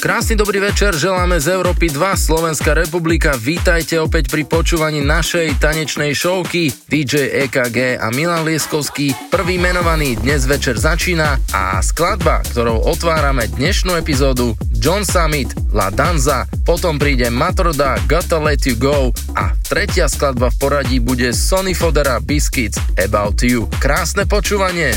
Krásny dobrý večer, želáme z Európy 2, Slovenská republika. Vítajte opäť pri počúvaní našej tanečnej showky DJ EKG a Milan Lieskovský. Prvý menovaný dnes večer začína a skladba, ktorou otvárame dnešnú epizódu John Summit, La Danza, potom príde Matroda, Gotta Let You Go a tretia skladba v poradí bude Sony Fodera Biscuits About You. Krásne počúvanie!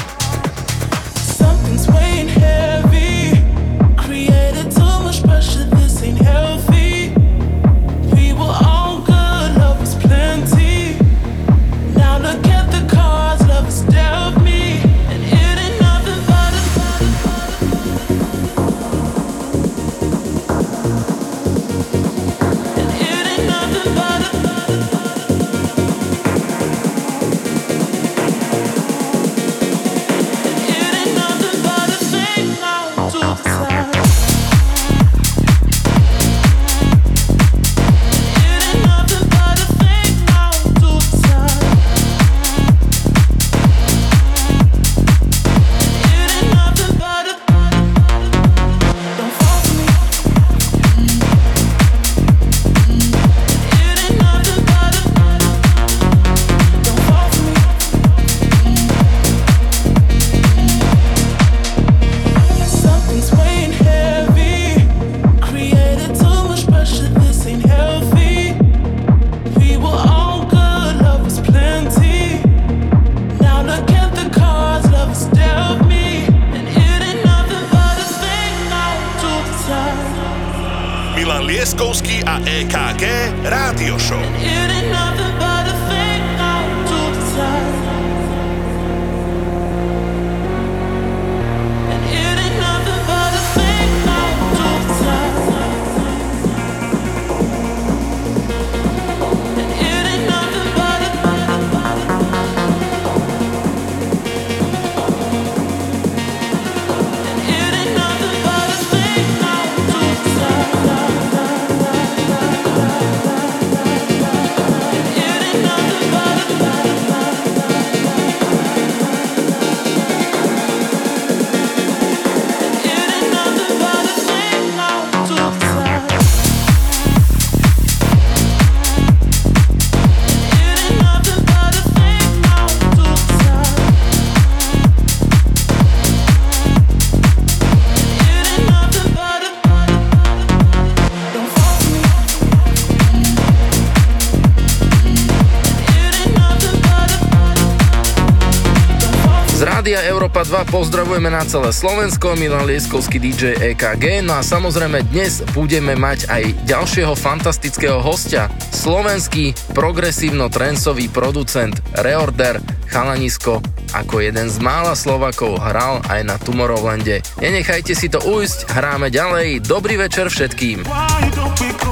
Zva pozdravujeme na celé Slovensko, Milan Lieskovský DJ EKG, no a samozrejme dnes budeme mať aj ďalšieho fantastického hostia, slovenský progresívno-trencový producent Reorder Chalanisko, ako jeden z mála Slovakov hral aj na Tomorrowlande. Nenechajte si to ujsť, hráme ďalej, dobrý večer všetkým. Why don't we go?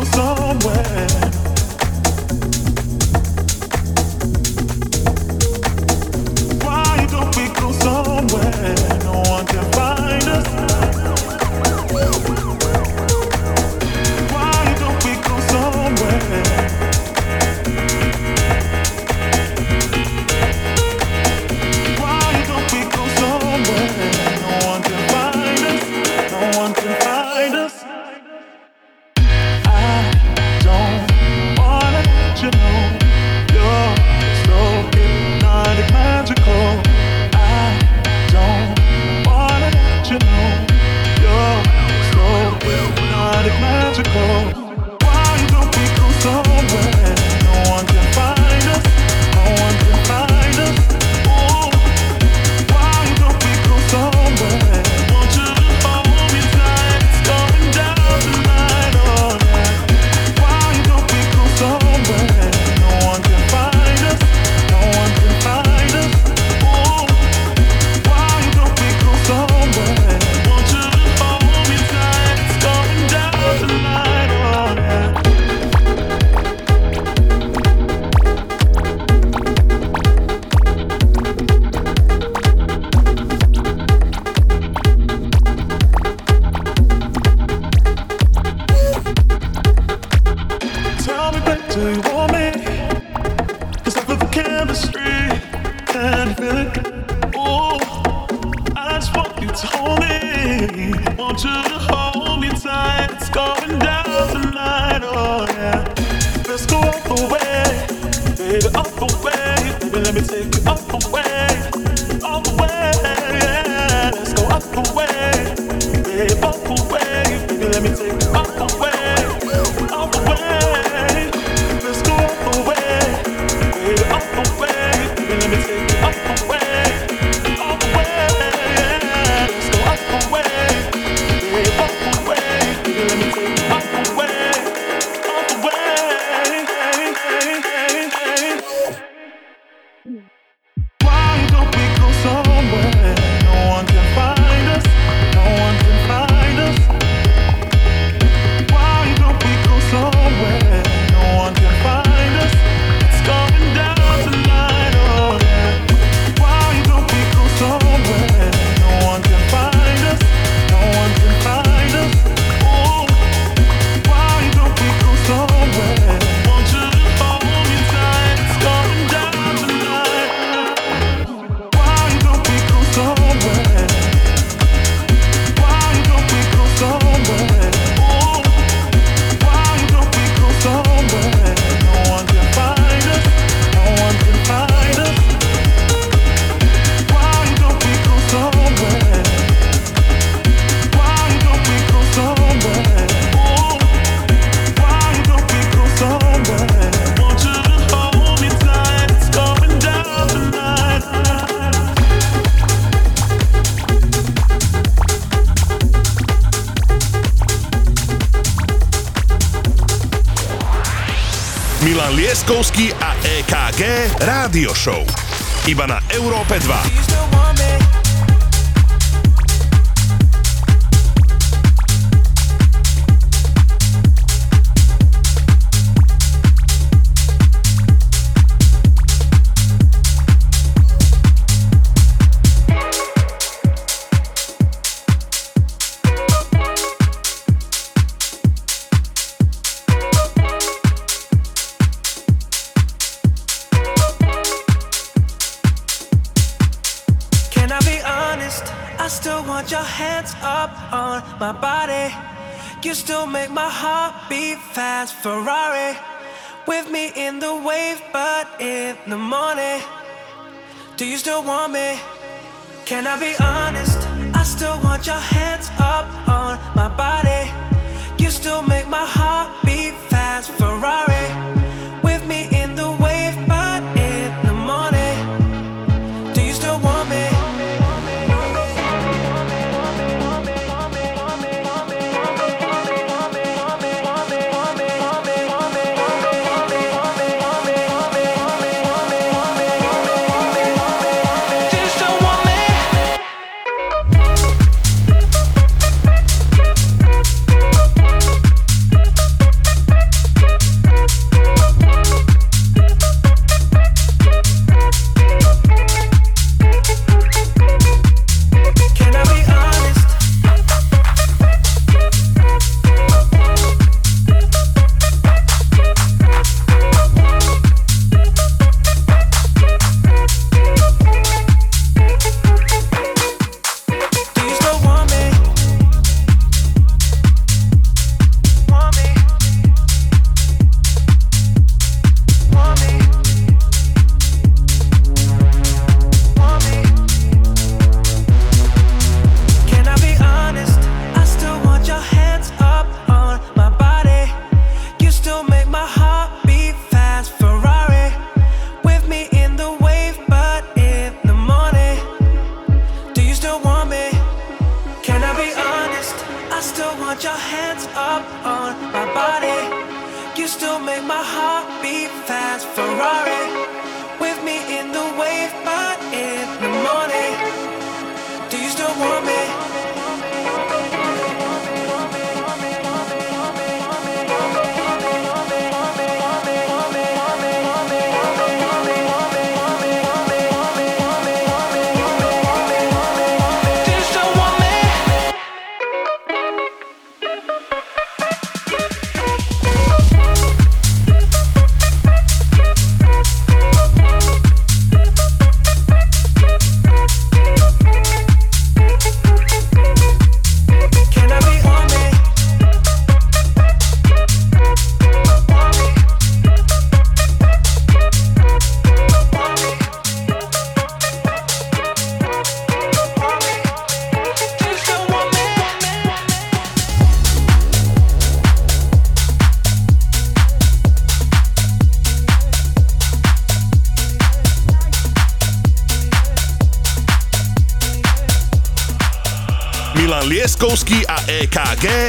que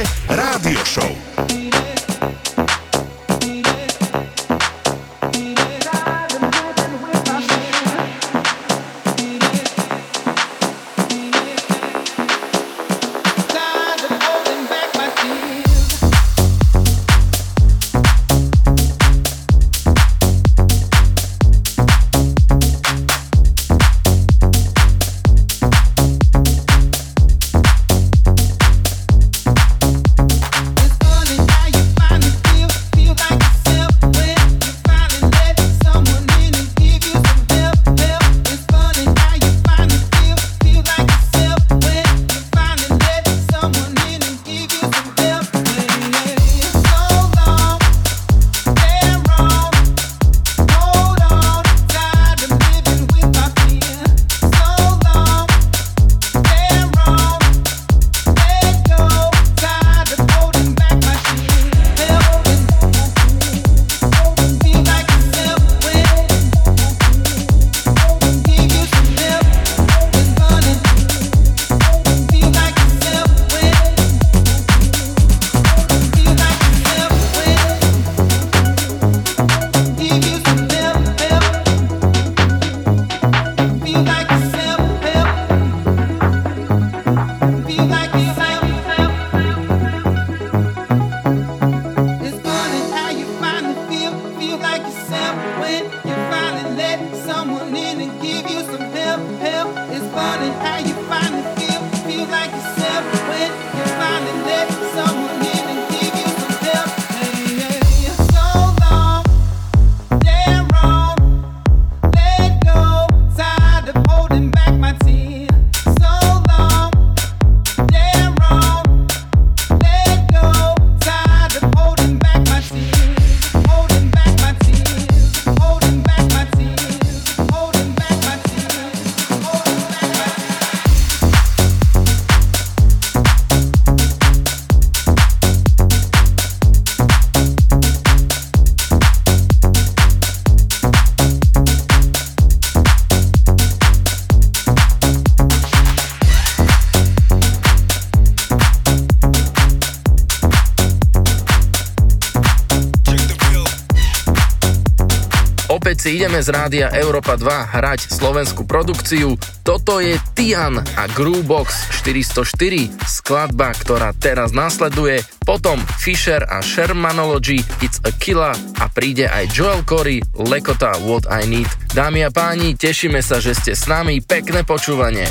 ideme z rádia Európa 2 hrať slovenskú produkciu. Toto je Tian a Groovebox 404, skladba, ktorá teraz nasleduje. Potom Fisher a Shermanology, It's a Killer a príde aj Joel Corey, Lekota What I Need. Dámy a páni, tešíme sa, že ste s nami. Pekné počúvanie.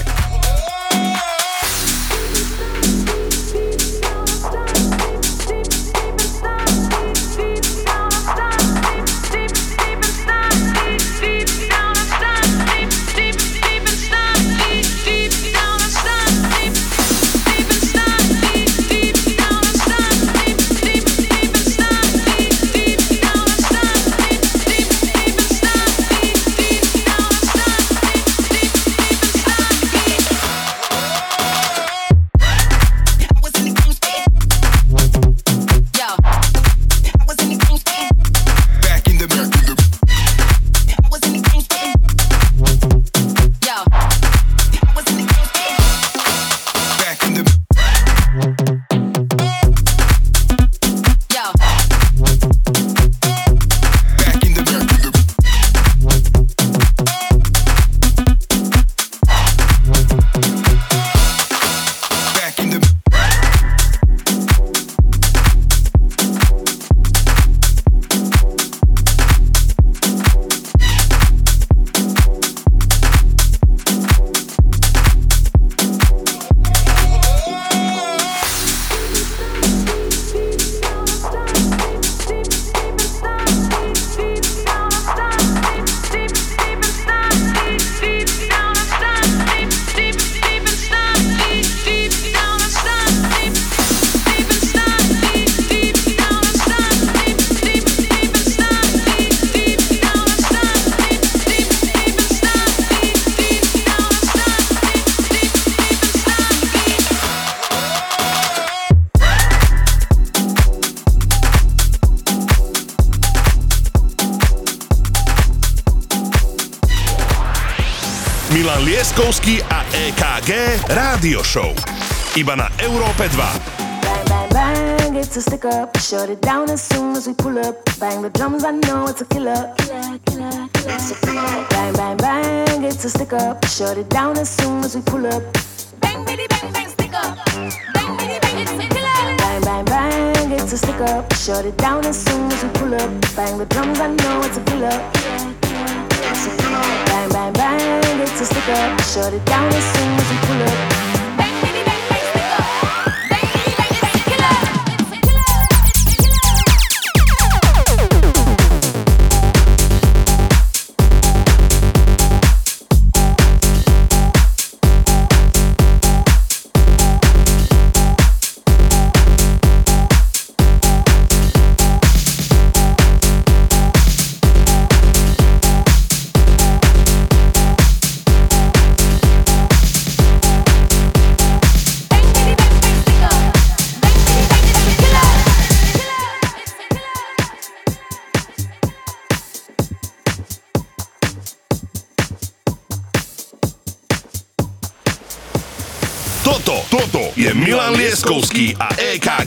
Radio Show. Iba na Európe 2. Bang, bang, bang, it's a stick up. Shut it down as soon as we pull up. Bang the drums, I know it's a killer. killer, killer, killer. Bang, bang, bang, it's a stick up. Shut it down as soon as we pull up. Bang, bitty, bang, bang, stick up. Bang, bitty, bang, it's a killer. Bang, bang, bang, it's a stick up. Shut it down as soon as we pull up. Bang the drums, I know it's a killer. Bang, bang, bang, it's a stick up. Shut it down as soon as we pull up.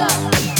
Another.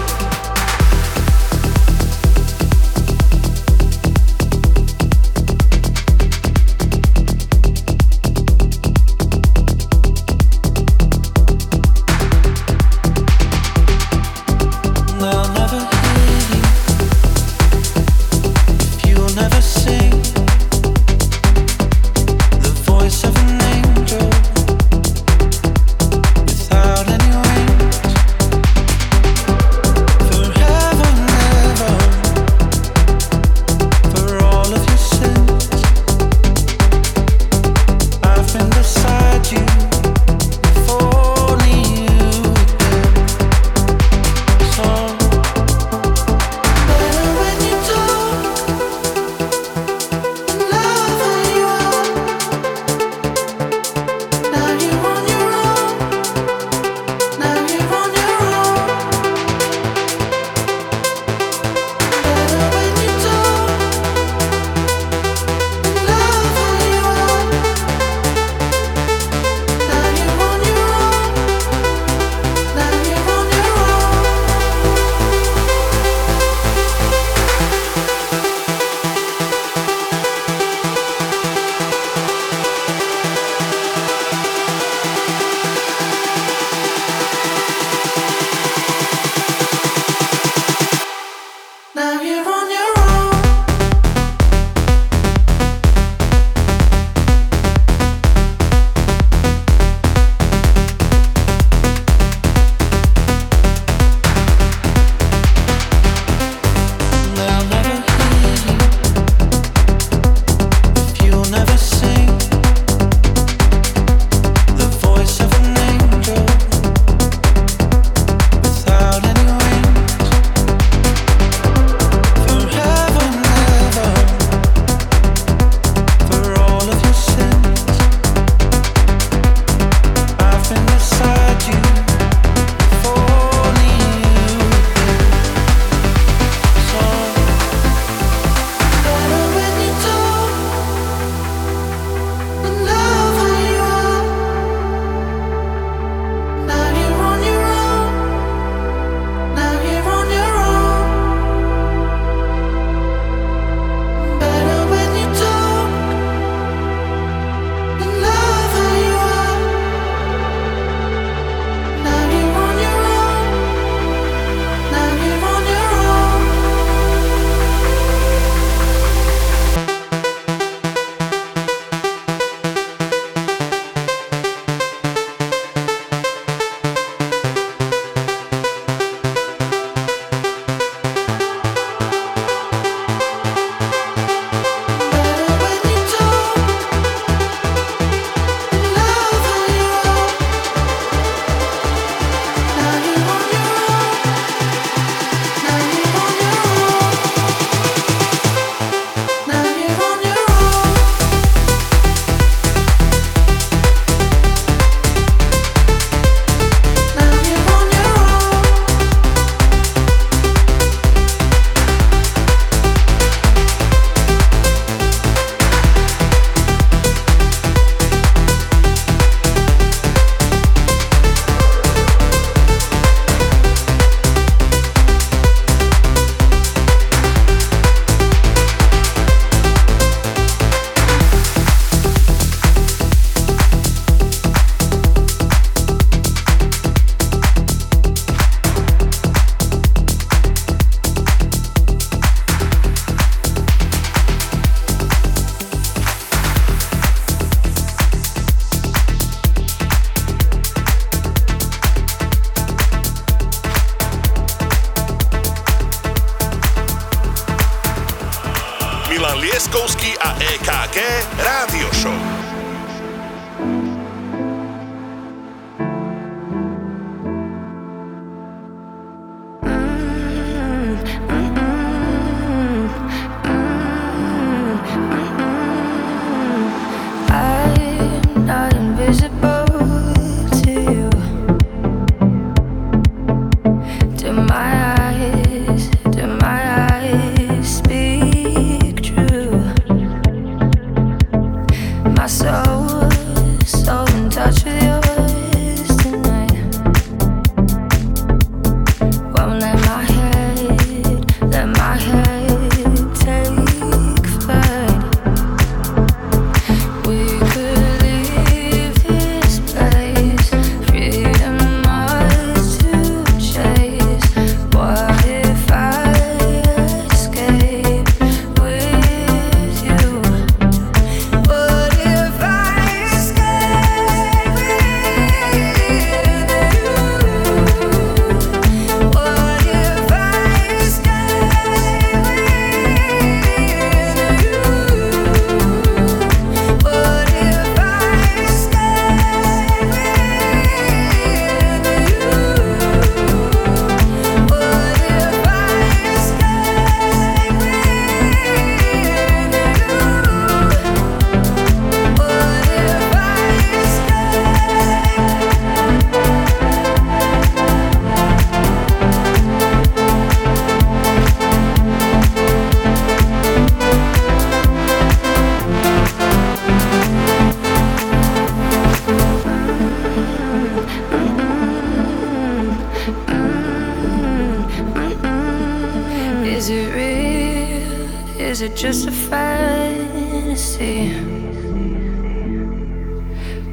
Just a fantasy?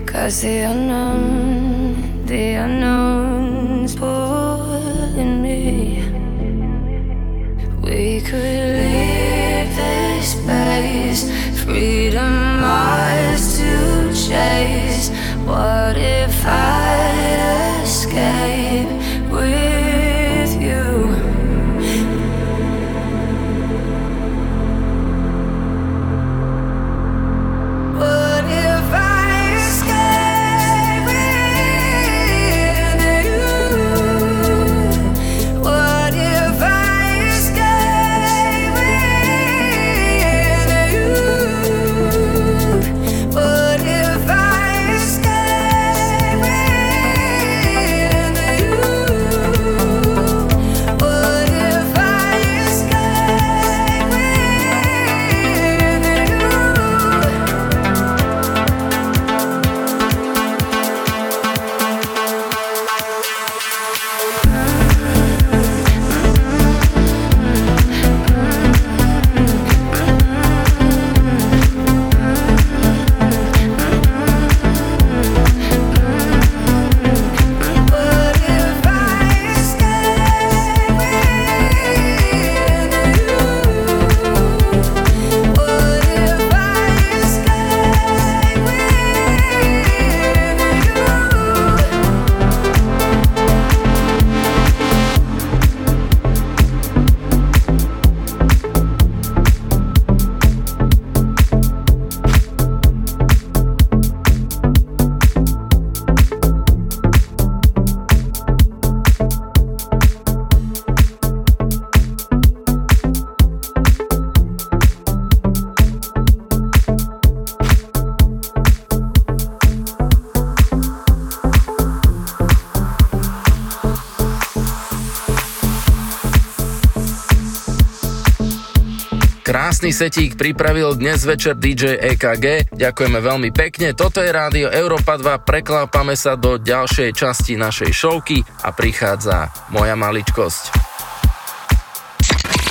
Cause the unknown, the unknown's pulling me. We could leave this space, freedom ours to chase. What if I Krásny setík pripravil dnes večer DJ EKG. Ďakujeme veľmi pekne. Toto je rádio Európa 2. Preklápame sa do ďalšej časti našej showky a prichádza moja maličkosť.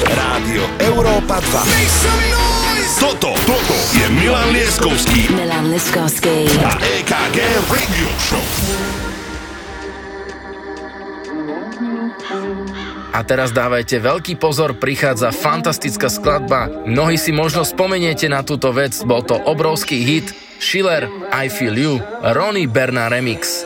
Rádio Európa 2. Toto, toto je Milan Lieskovský Milan Liskovský. a EKG Radio Show. A teraz dávajte veľký pozor, prichádza fantastická skladba. Mnohí si možno spomeniete na túto vec, bol to obrovský hit Schiller, I Feel You, Ronnie Berna Remix.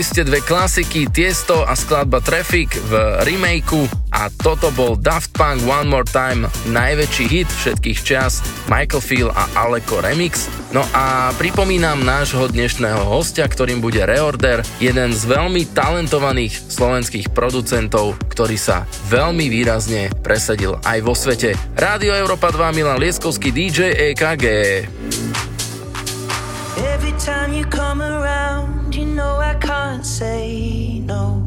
Počuli ste dve klasiky Tiesto a skladba Traffic v remakeu a toto bol Daft Punk One More Time, najväčší hit všetkých čas, Michael Phil a Aleko Remix. No a pripomínam nášho dnešného hostia, ktorým bude Reorder, jeden z veľmi talentovaných slovenských producentov, ktorý sa veľmi výrazne presadil aj vo svete. Rádio Európa 2 Milan Lieskovský DJ EKG. Every time you come around can't say no.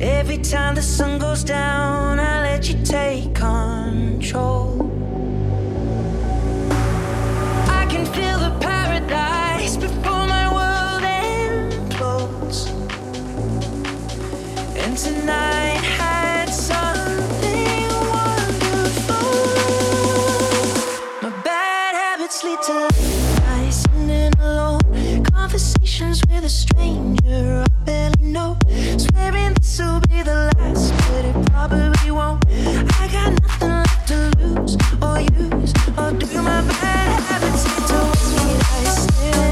Every time the sun goes down, I let you take control. I can feel the paradise before my world implodes. And tonight, I stranger I barely know. Swearing this will be the last, but it probably won't. I got nothing left to lose or use or do my bad habits into what I still.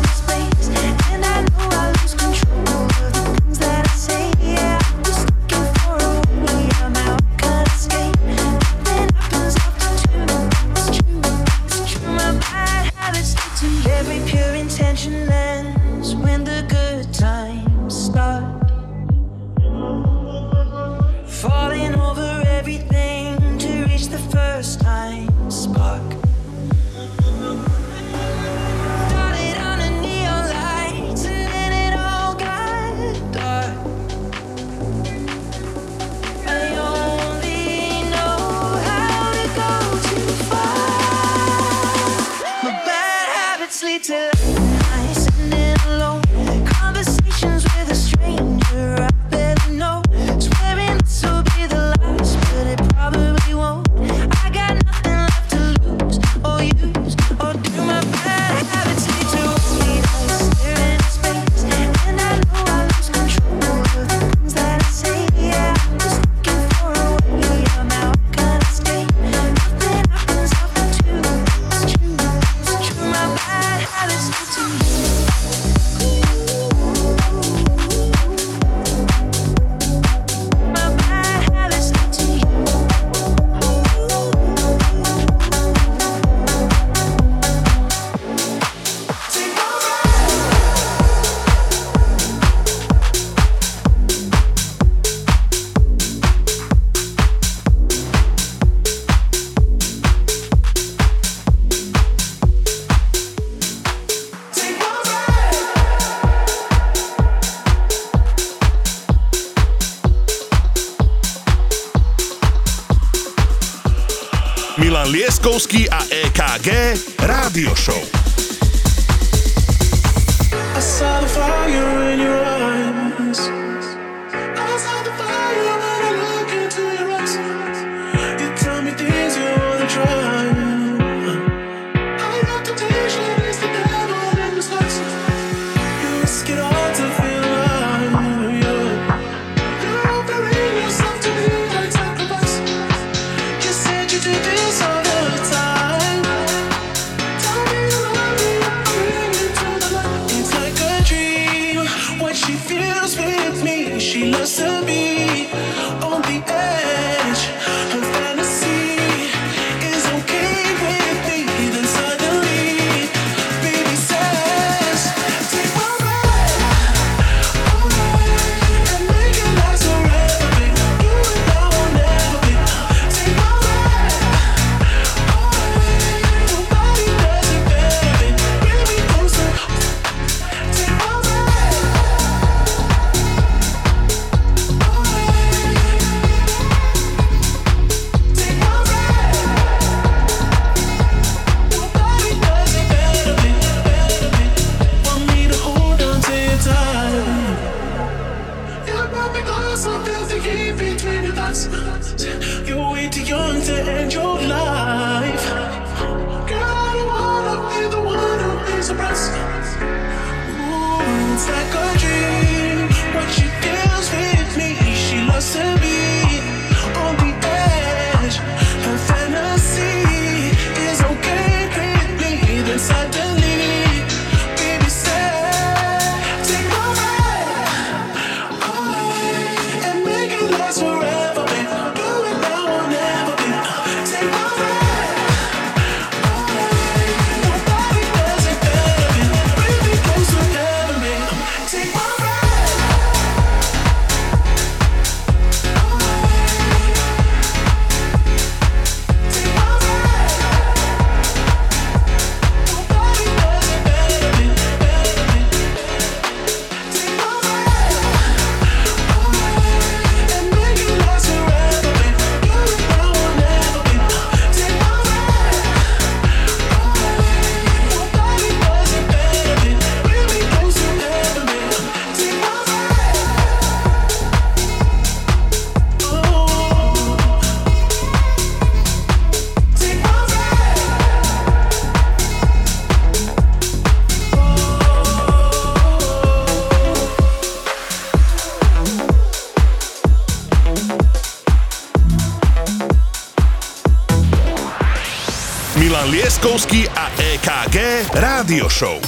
Lieskovský a EKG Rádio Show.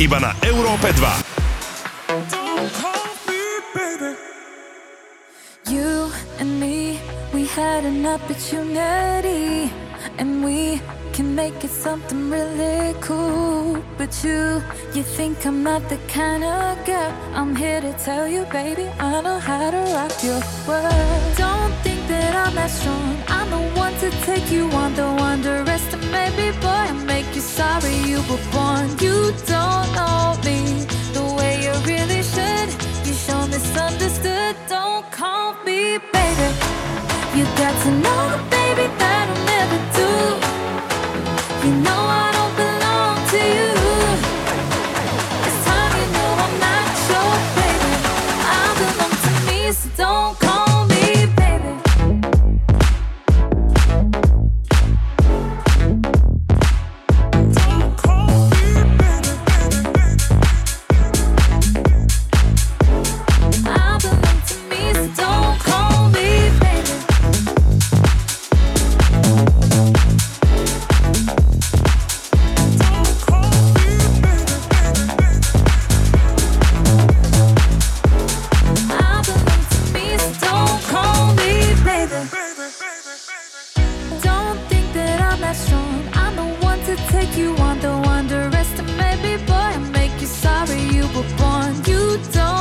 Iba na Európe 2. You and me, we had an opportunity, and we can make it something really cool. But you, you think I'm not the kind of girl. I'm here to tell you, baby, I know how to rock your world. Don't think that I'm that strong. I'm the one to take you on, the underestimate me, boy. I make you sorry you were born. You don't know me the way you really should. You show misunderstood. Don't call me baby. You got to know, born. You don't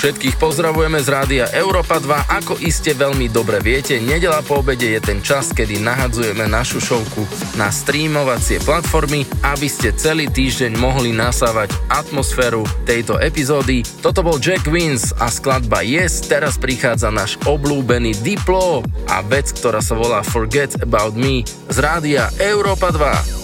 Všetkých pozdravujeme z rádia Európa 2. Ako iste veľmi dobre viete, nedela po obede je ten čas, kedy nahadzujeme našu šovku na streamovacie platformy, aby ste celý týždeň mohli nasávať atmosféru tejto epizódy. Toto bol Jack Wins a skladba Yes, teraz prichádza náš oblúbený Diplo a vec, ktorá sa volá Forget About Me z rádia Európa 2.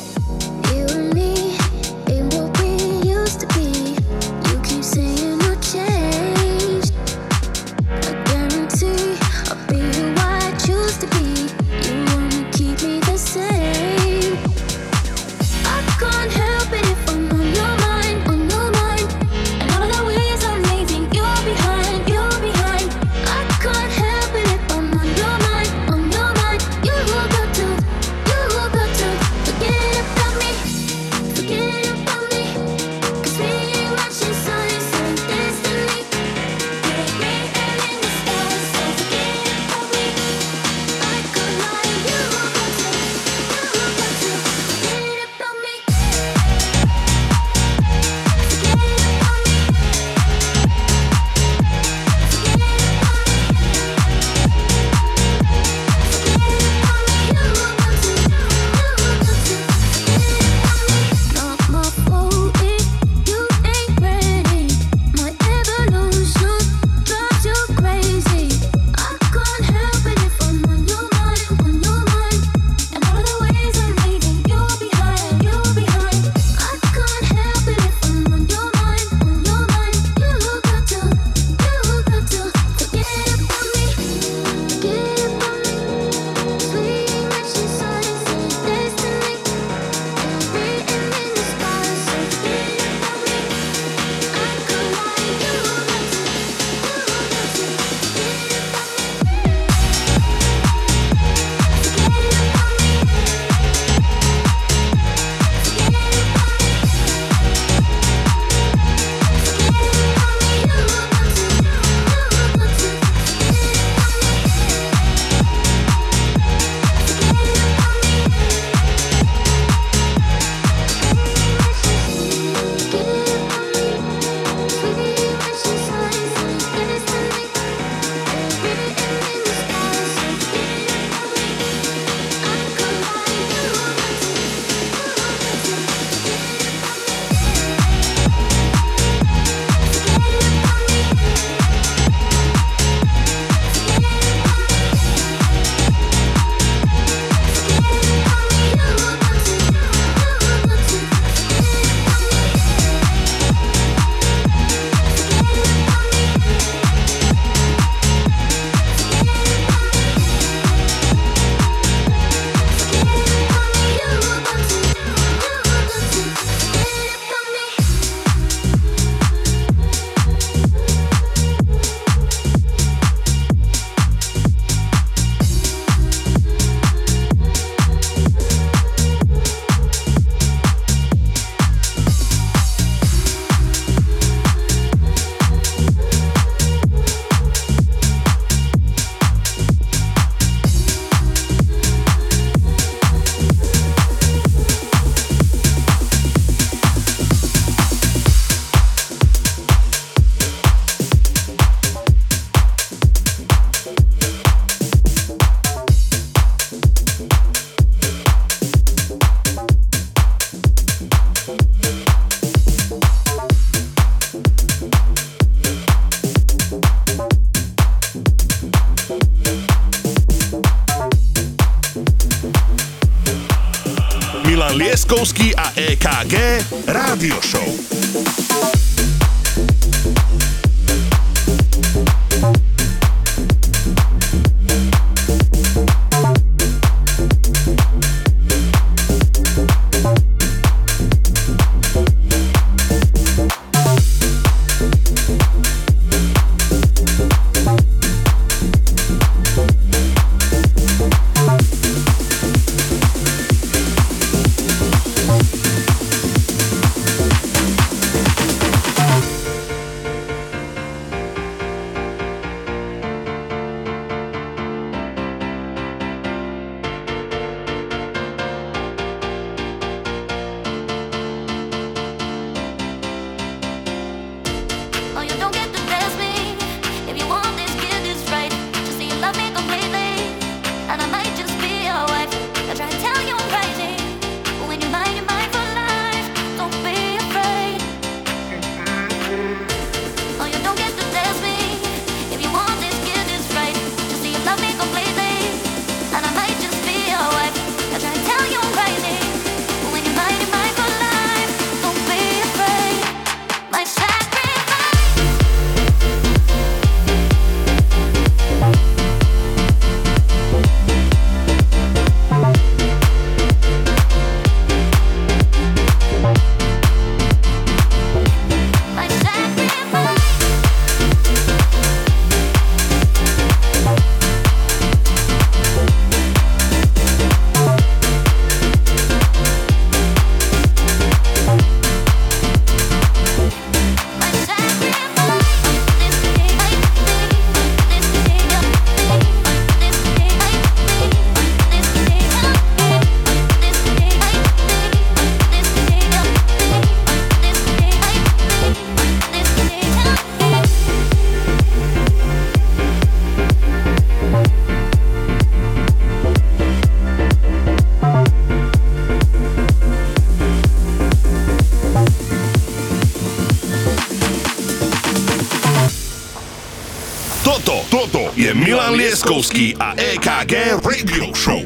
Lieskovský a EKG Radio Show.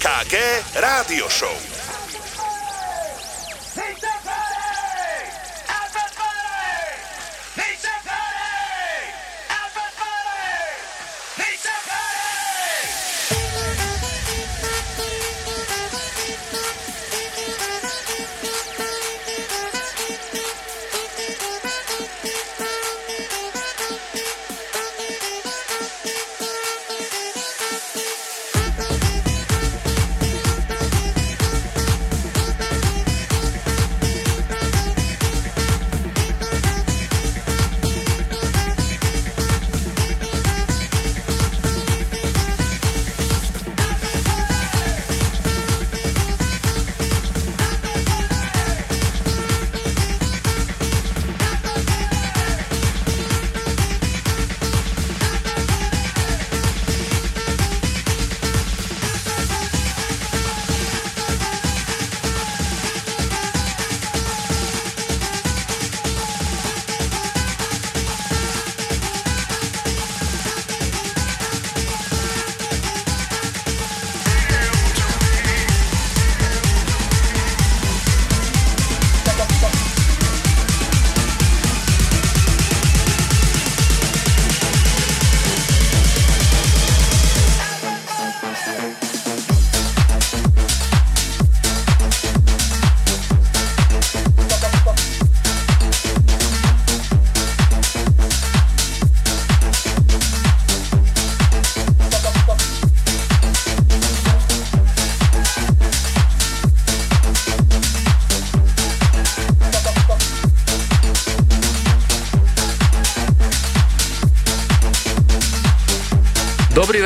música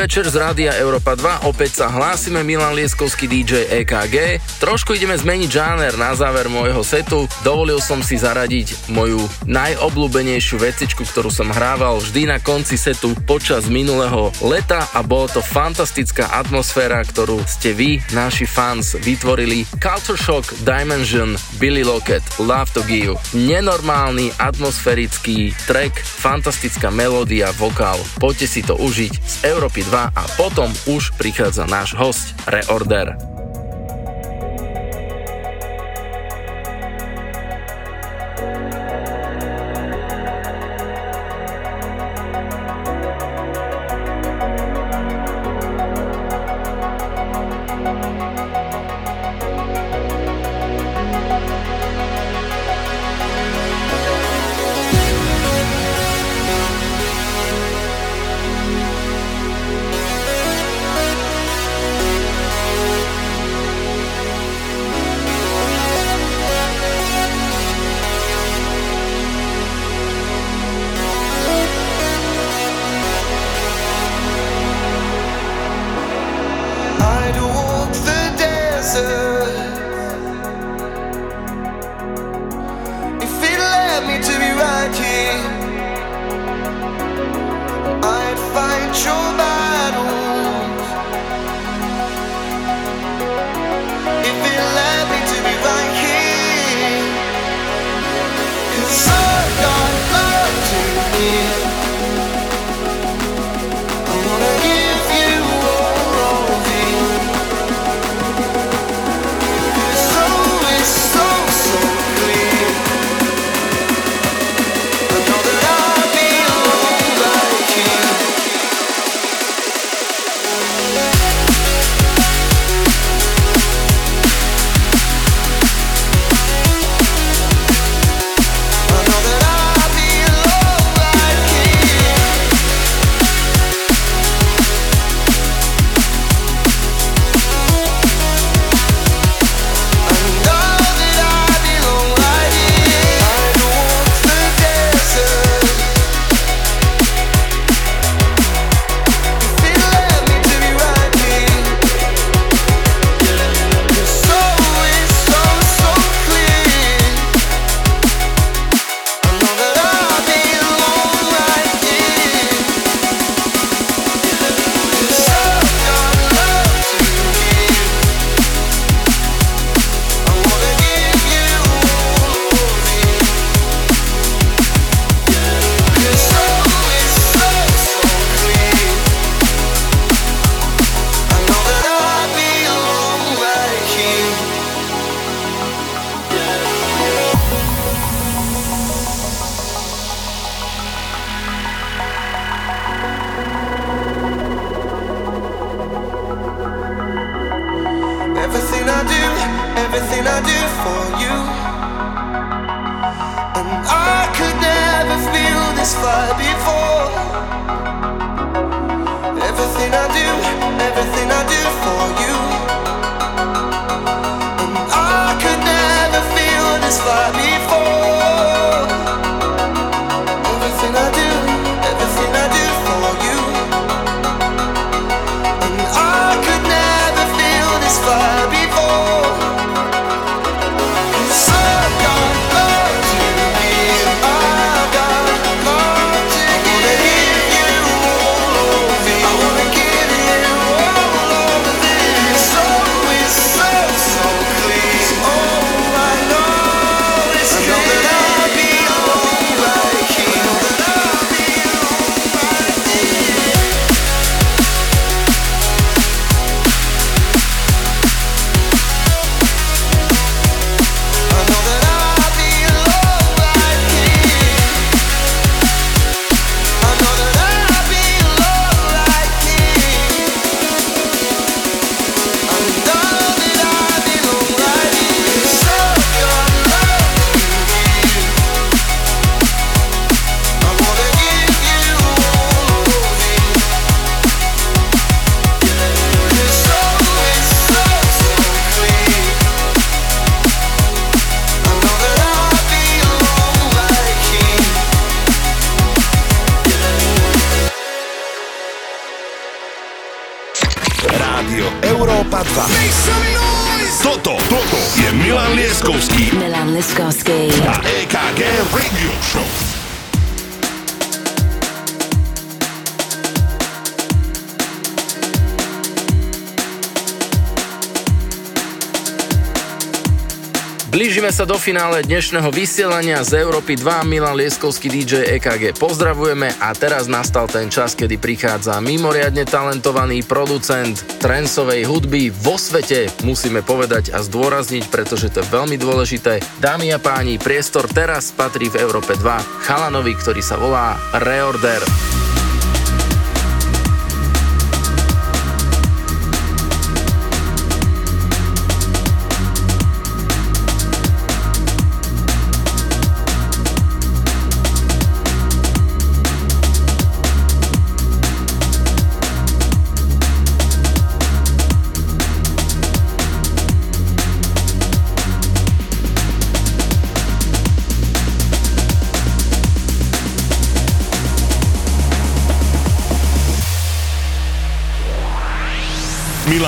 večer z Rádia Európa 2, opäť sa hlásime Milan Lieskovský DJ EKG. Trošku ideme zmeniť žáner na záver môjho setu. Dovolil som si zaradiť moju najobľúbenejšiu vecičku, ktorú som hrával vždy na konci setu počas minulého leta a bolo to fantastická atmosféra, ktorú ste vy, naši fans, vytvorili. Culture Shock, Dimension, Billy Lockett, Love to Give. Nenormálny atmosférický track, fantastická melódia, vokál. Poďte si to užiť z Európy 2 a potom už prichádza náš host Reorder. finále dnešného vysielania z Európy 2 Milan Lieskovský DJ EKG pozdravujeme a teraz nastal ten čas, kedy prichádza mimoriadne talentovaný producent trensovej hudby vo svete, musíme povedať a zdôrazniť, pretože to je veľmi dôležité. Dámy a páni, priestor teraz patrí v Európe 2 chalanovi, ktorý sa volá Reorder.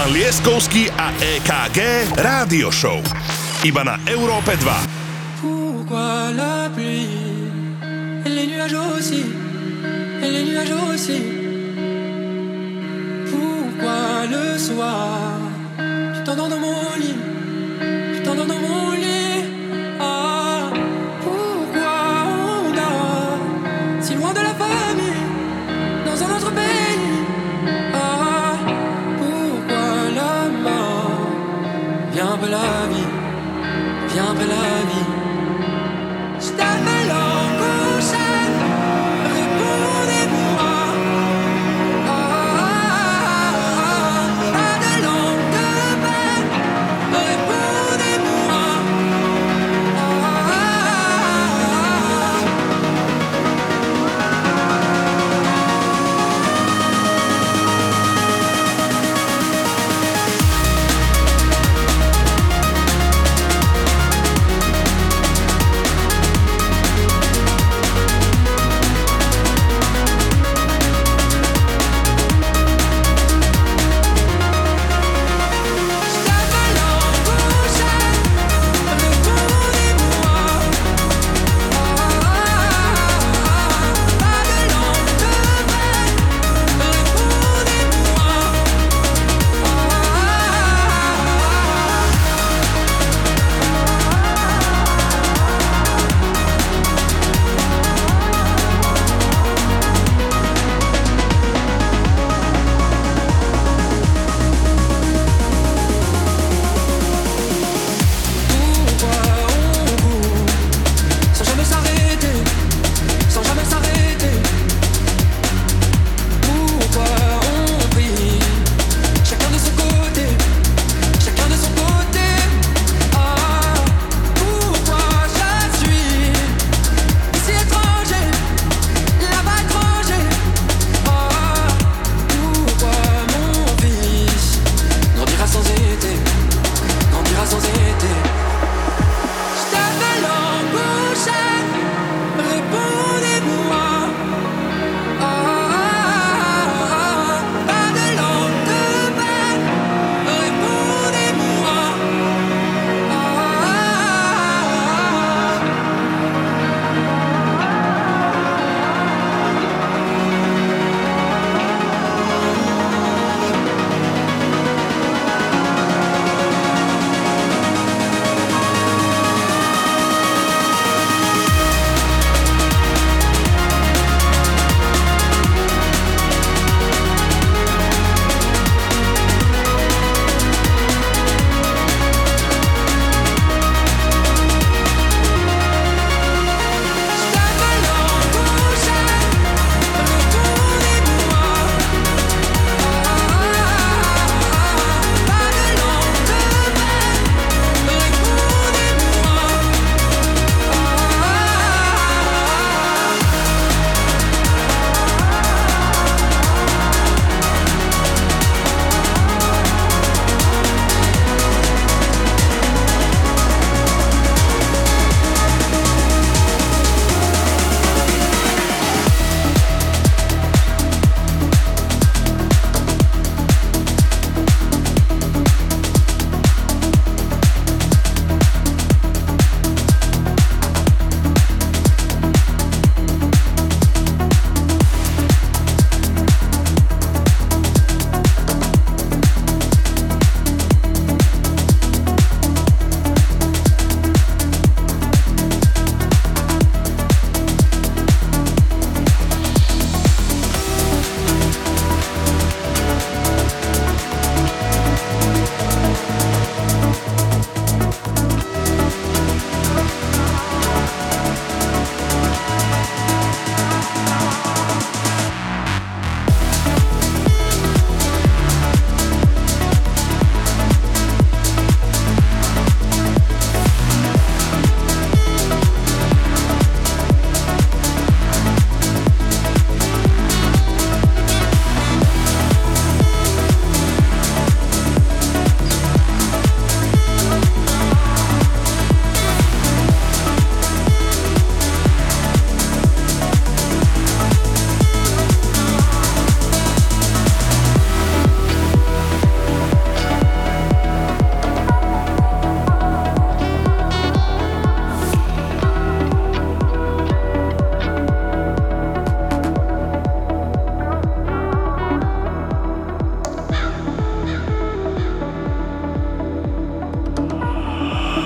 Milan Lieskovský a EKG Rádio Show. Iba na Európe 2. Pourquoi la pluie? Et les nuages aussi. Et les nuages aussi. Pourquoi le soir? Tu t'endors dans mon lit.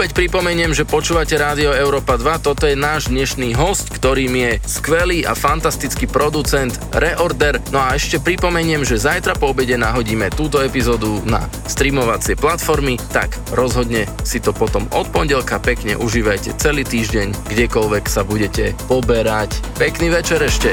Opäť pripomeniem, že počúvate Rádio Európa 2, toto je náš dnešný host, ktorým je skvelý a fantastický producent Reorder. No a ešte pripomeniem, že zajtra po obede nahodíme túto epizódu na streamovacie platformy, tak rozhodne si to potom od pondelka pekne užívajte celý týždeň, kdekoľvek sa budete poberať. Pekný večer ešte.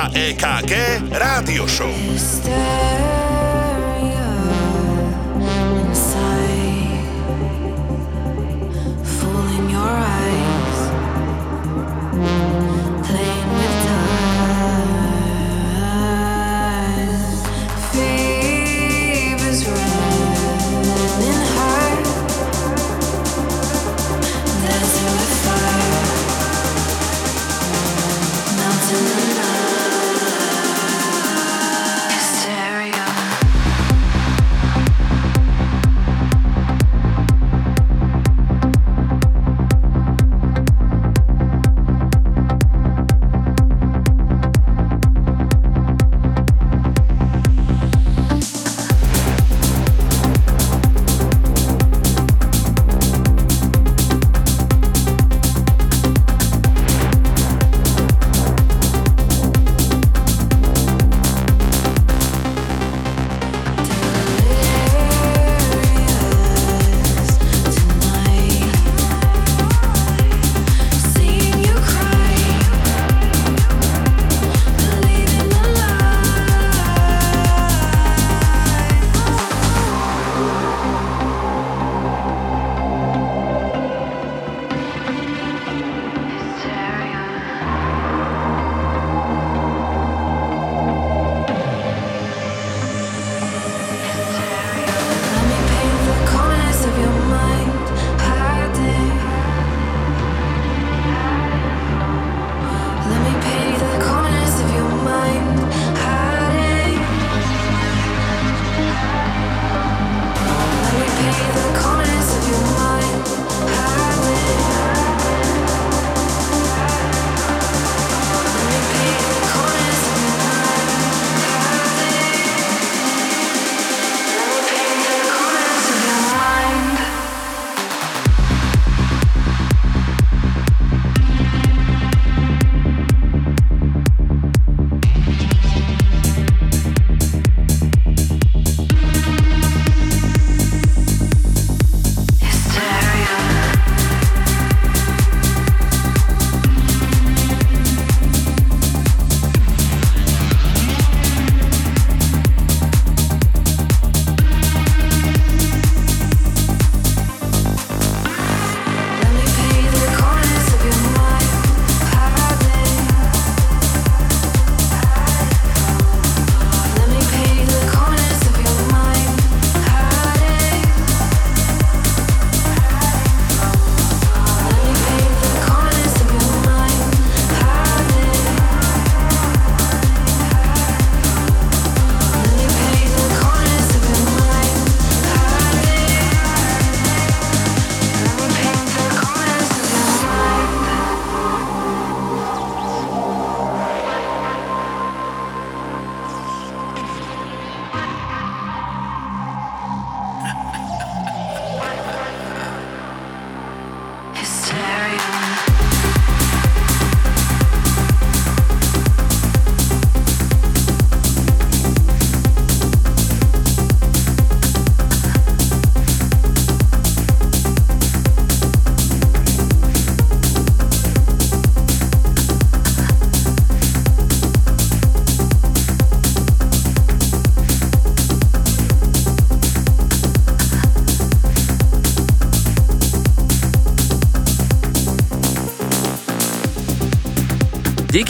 a EKG Rádio Show.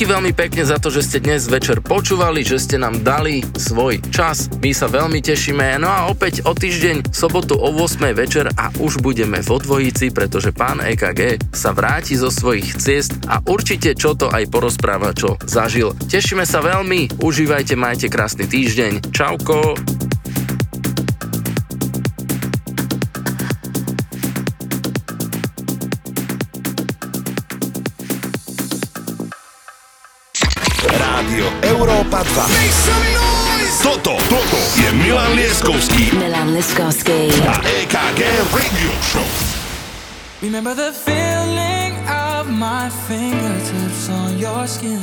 Díky veľmi pekne za to, že ste dnes večer počúvali, že ste nám dali svoj čas. My sa veľmi tešíme. No a opäť o týždeň, sobotu o 8 večer a už budeme vo dvojici, pretože pán EKG sa vráti zo svojich ciest a určite čo to aj porozpráva, čo zažil. Tešíme sa veľmi, užívajte, majte krásny týždeň. Čauko! Europa. Toto, Toto je Milan Lieskovský. Milan Lieskovský. A EKG Radio Show. Remember the feeling of my fingertips on your skin.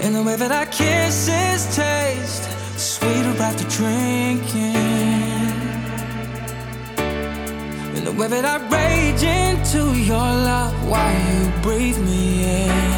And the way that our kisses taste sweeter after drinking. And the way that I rage into your love while you breathe me in.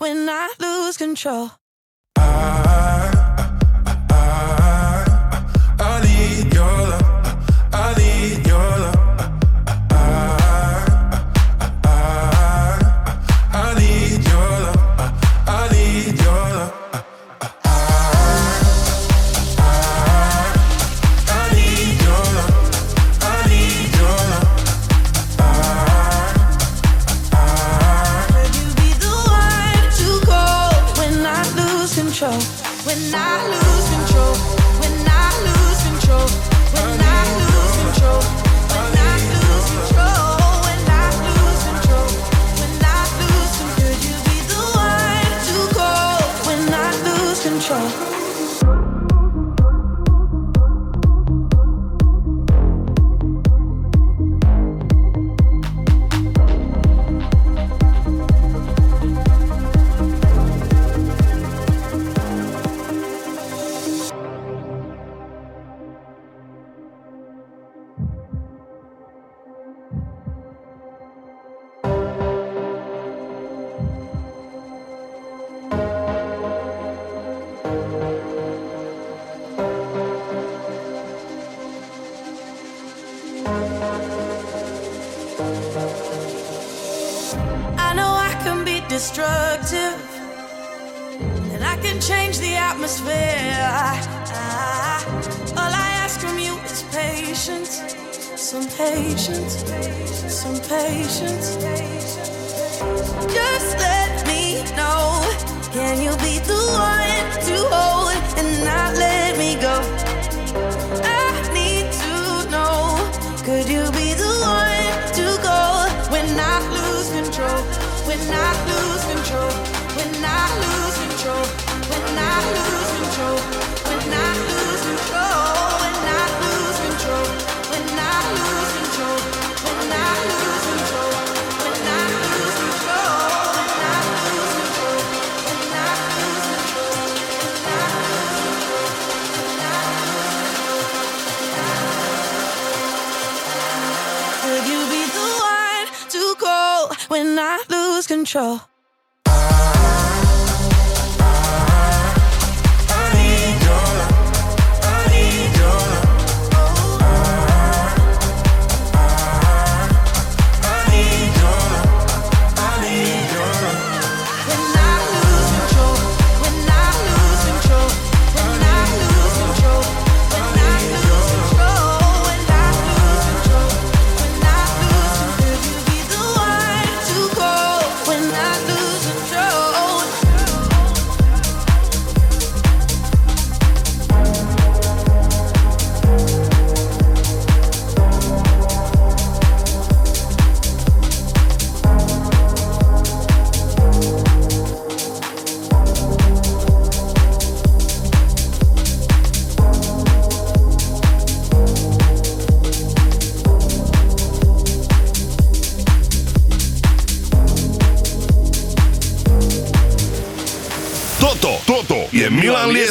when I lose control. I, I, I, I, I need your love.